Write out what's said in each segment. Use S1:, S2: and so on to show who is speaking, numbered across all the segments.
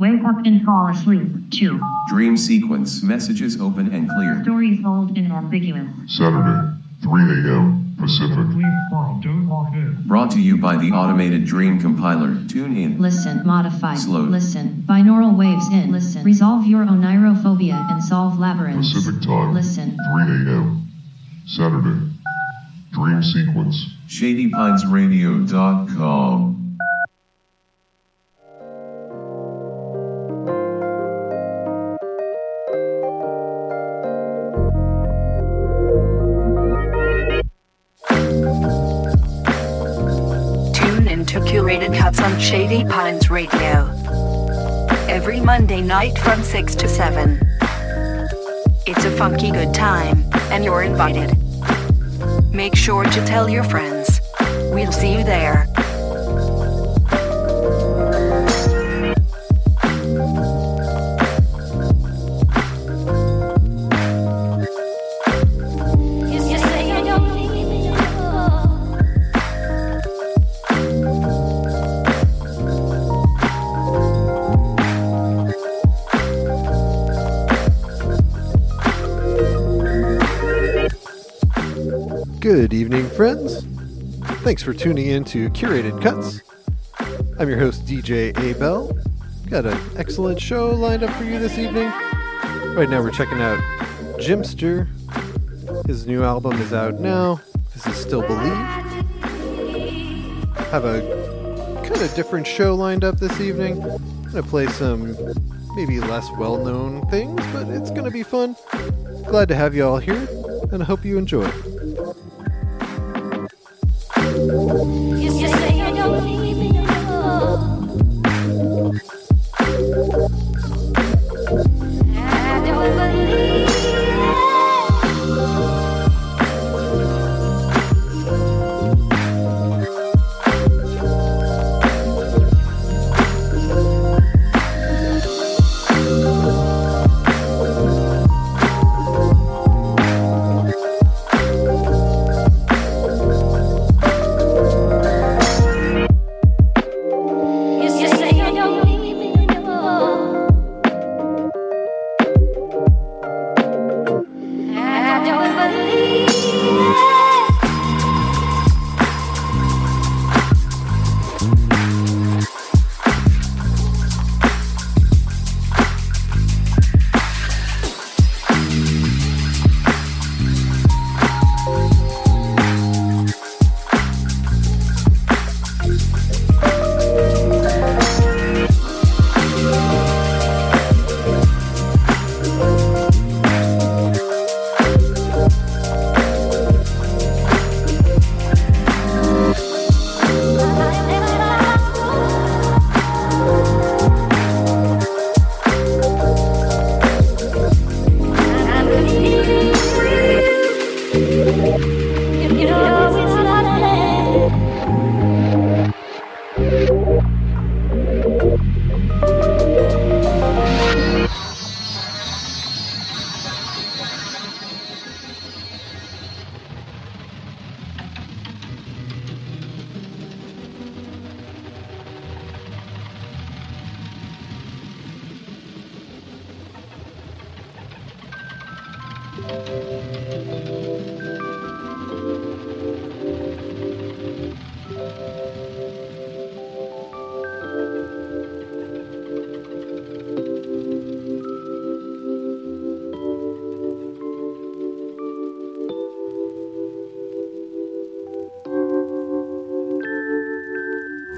S1: Wake up and fall asleep. 2.
S2: Dream sequence. Messages open and clear.
S1: Stories old and ambiguous.
S3: Saturday, 3 a.m. Pacific.
S4: Leave Carl, don't log in.
S2: Brought to you by the automated Dream Compiler. Tune in.
S5: Listen, modify,
S2: Slow.
S5: listen, binaural waves in, listen, resolve your onirophobia and solve labyrinths.
S3: Pacific time,
S5: Listen,
S3: 3 a.m. Saturday. Dream sequence.
S2: ShadyPinesRadio.com.
S6: on Shady Pines Radio. Every Monday night from 6 to 7. It's a funky good time, and you're invited. Make sure to tell your friends. We'll see you there.
S7: Good evening, friends. Thanks for tuning in to Curated Cuts. I'm your host, DJ Abel. Got an excellent show lined up for you this evening. Right now, we're checking out Jimster. His new album is out now. This is Still Believe. Have a kind of different show lined up this evening. I'm gonna play some maybe less well known things, but it's gonna be fun. Glad to have you all here, and I hope you enjoy. Thank you.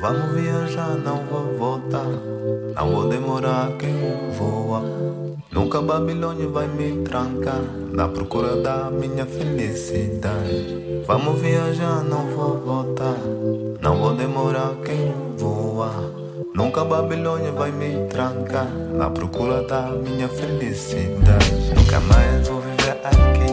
S8: Vamos viajar, não vou voltar. Não vou demorar quem voa. Nunca Babilônia vai me trancar. Na procura da minha felicidade. Vamos viajar, não vou voltar. Não vou demorar quem voa. Nunca Babilônia vai me trancar. Na procura da minha felicidade. Nunca mais vou viver aqui.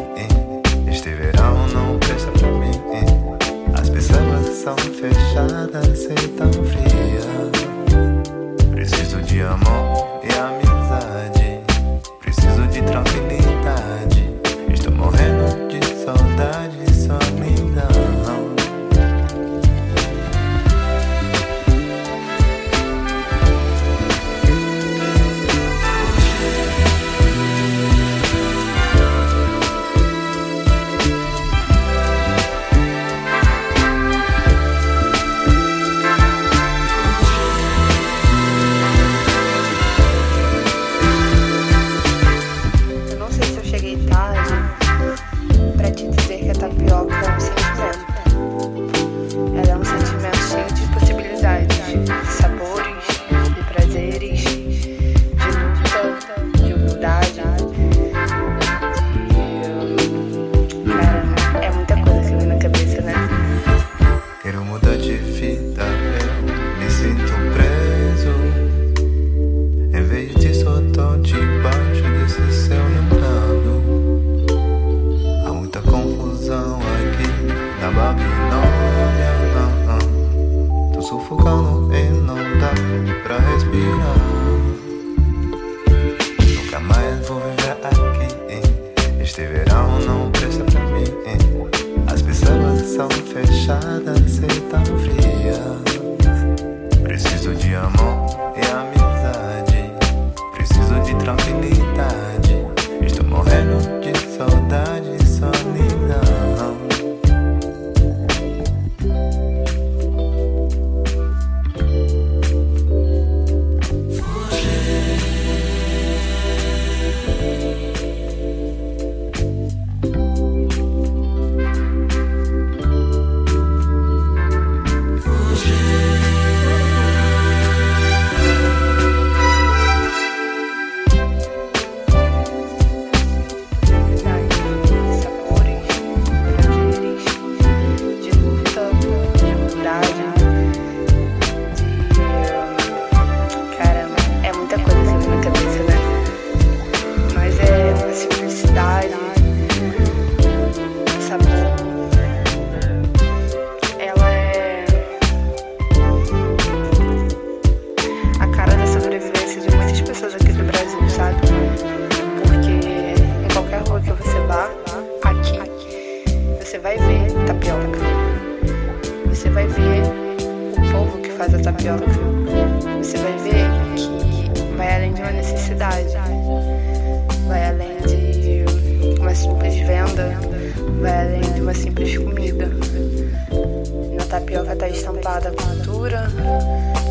S9: estampada a cultura,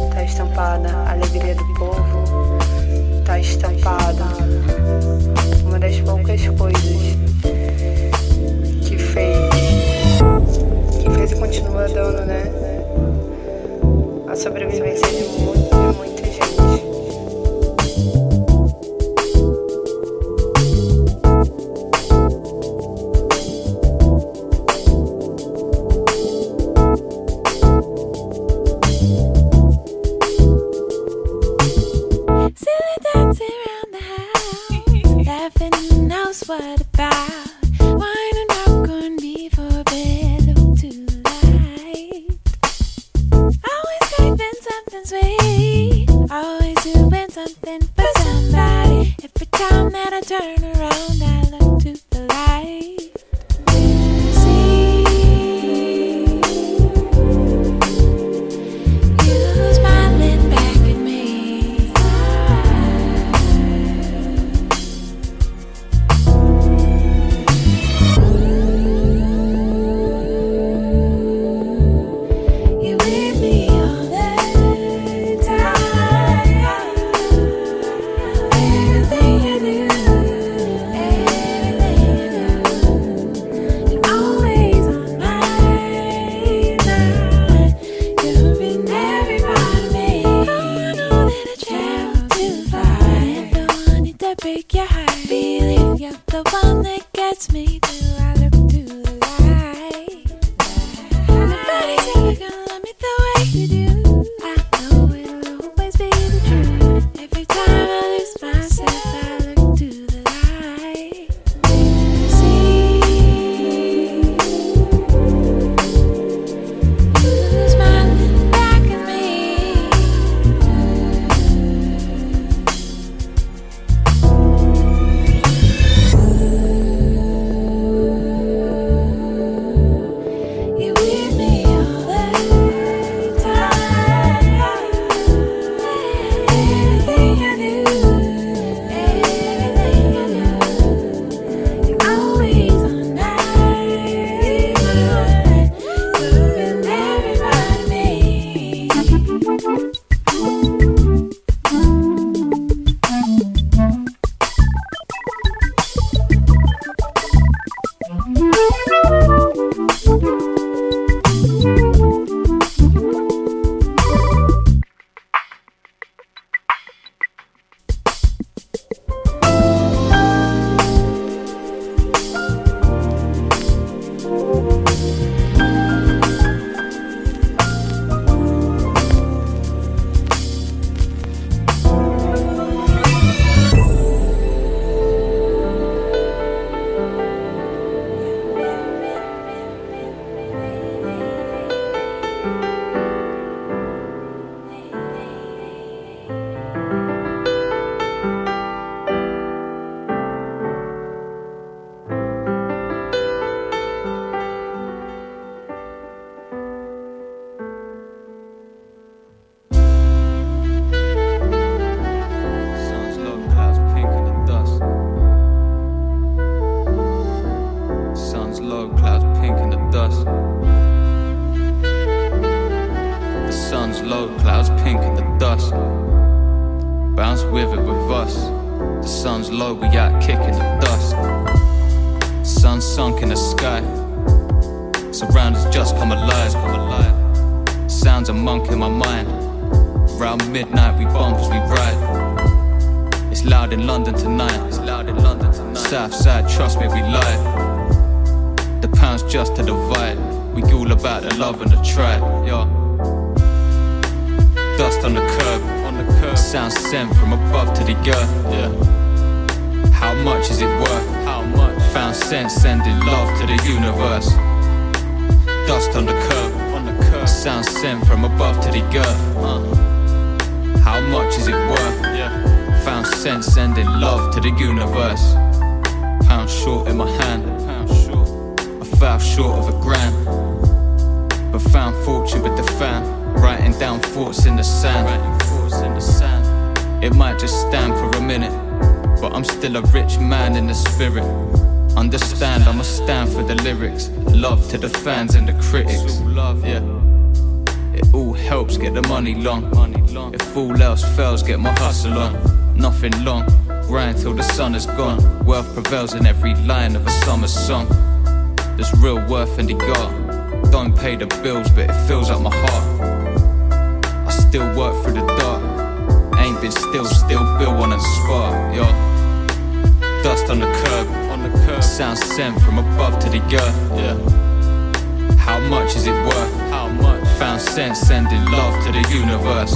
S9: está estampada a alegria do povo, está estampada uma das poucas coisas que fez, que fez e continua dando, né? A sobrevivência de
S10: um Sent from above to the earth. Uh. How much is it worth? Yeah. Found sense sending love to the universe. Pound short in my hand. Pound short. I fell short of a grand. But found fortune with the fan. Writing down thoughts in the sand. In the sand. It might just stand for a minute. But I'm still a rich man in the spirit. Understand, I'ma stand for the lyrics. Love to the fans and the critics. Love, yeah
S11: all helps get the money long. If all else fails, get my hustle on. Nothing long, grind till the sun is gone. Wealth prevails in every line of a summer song. There's real worth in the art. Don't pay the bills, but it fills up my heart. I still work through the dark. Ain't been still, still built on a spark, yo. Dust on the curb, on the curb. Sound sent from above to the earth, yeah. How much is it worth? How much? Found sense sending love to the universe.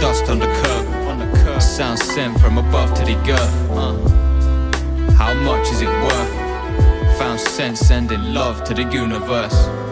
S11: Dust on the curb. Sound sent from above to the earth, uh. How much is it worth? Found sense sending love to the universe.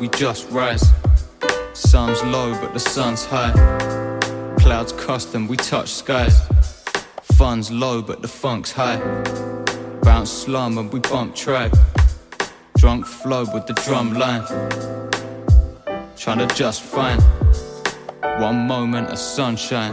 S11: We just rise. Sun's low, but the sun's high. Clouds custom, we touch skies. Fun's low, but the funk's high. Bounce slum and we bump track. Drunk flow with the drum line. Trying to just find one moment of sunshine.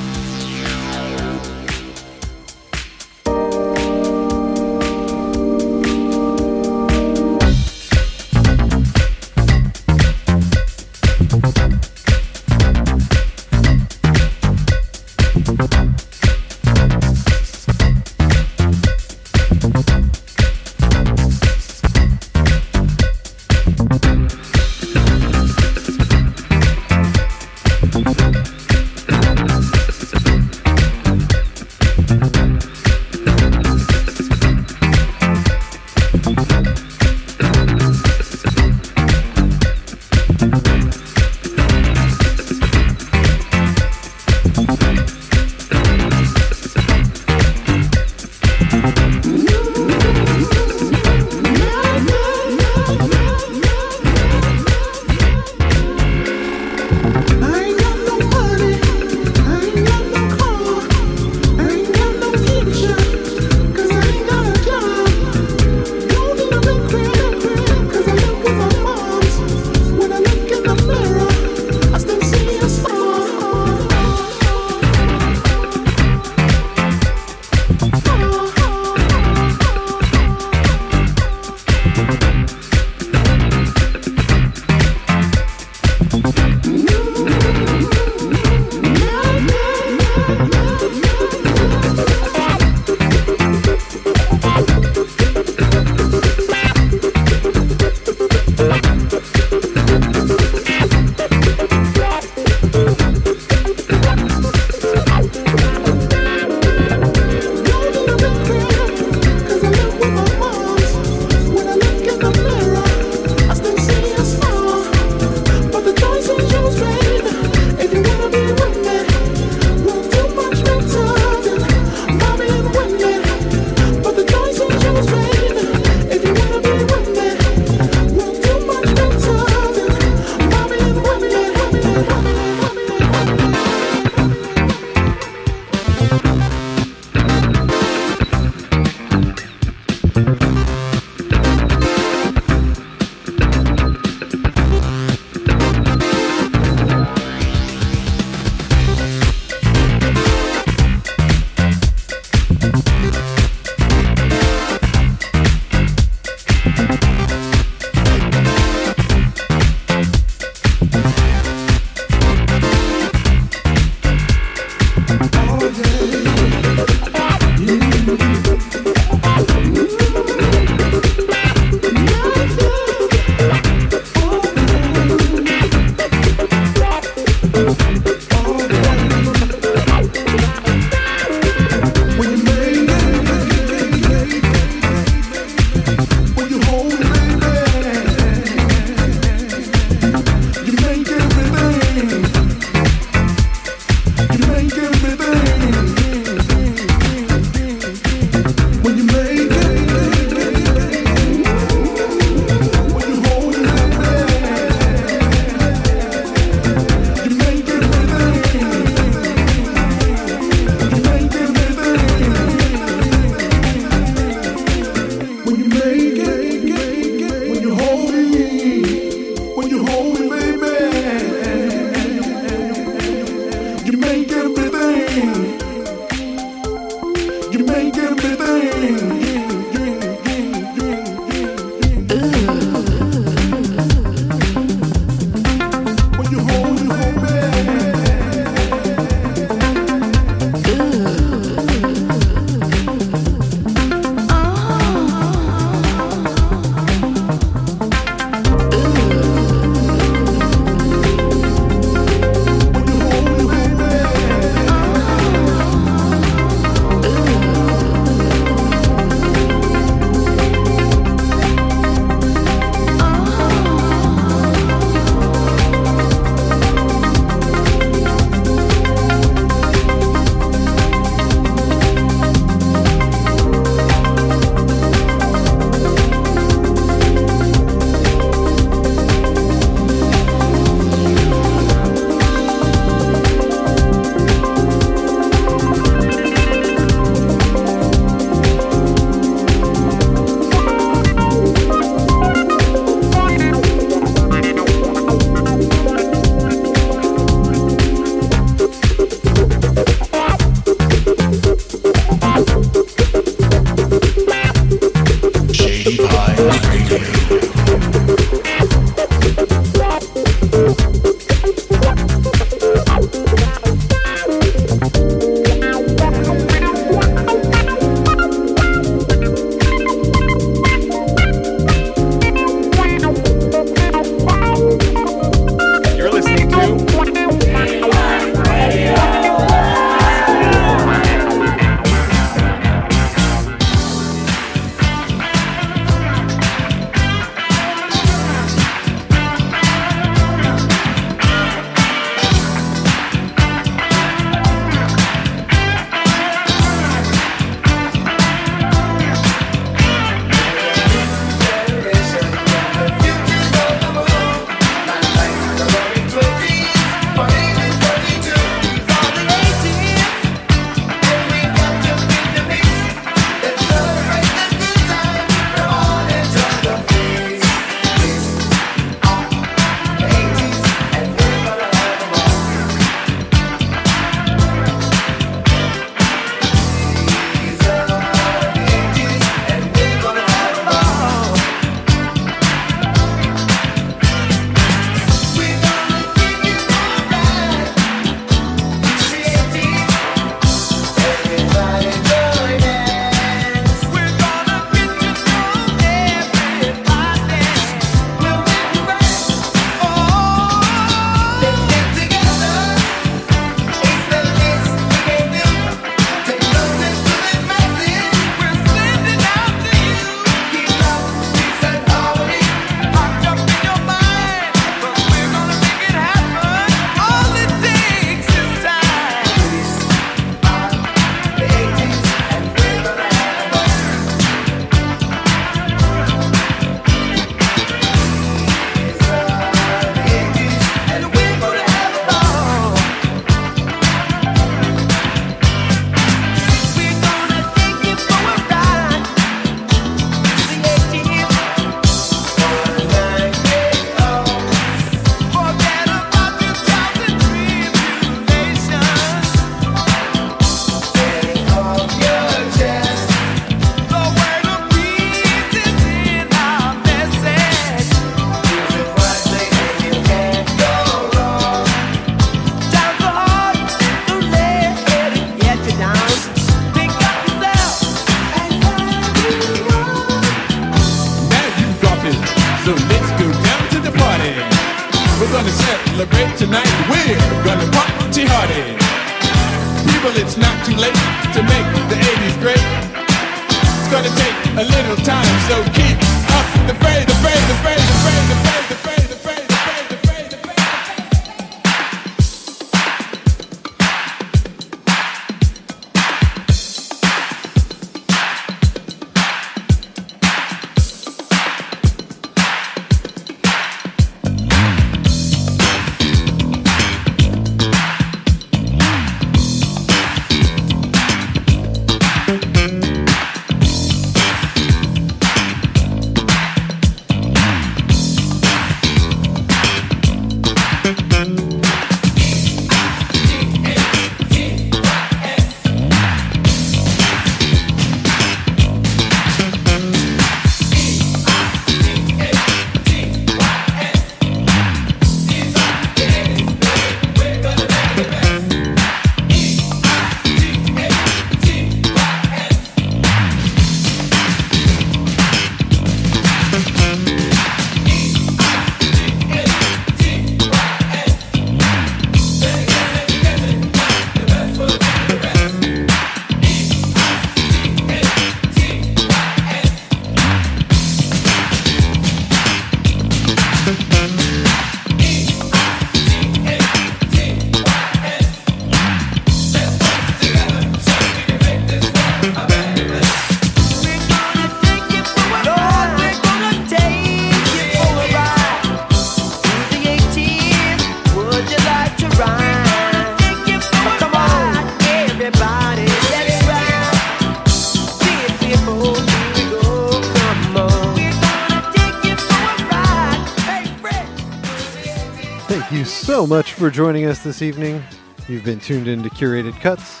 S7: For joining us this evening. You've been tuned into Curated Cuts.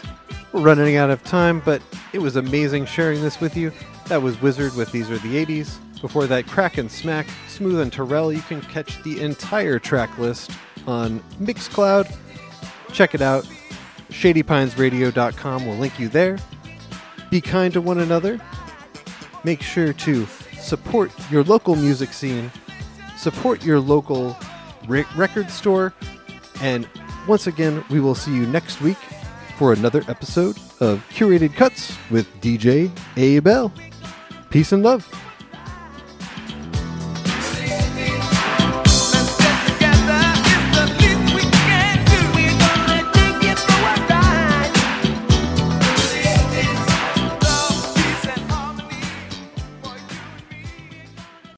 S7: We're running out of time, but it was amazing sharing this with you. That was Wizard with These Are the 80s. Before that, Crack and Smack, Smooth and Terrell. You can catch the entire track list on Mixcloud. Check it out. ShadyPinesRadio.com will link you there. Be kind to one another. Make sure to support your local music scene, support your local re- record store, and once again, we will see you next week for another episode of Curated Cuts with DJ A Bell. Peace and love.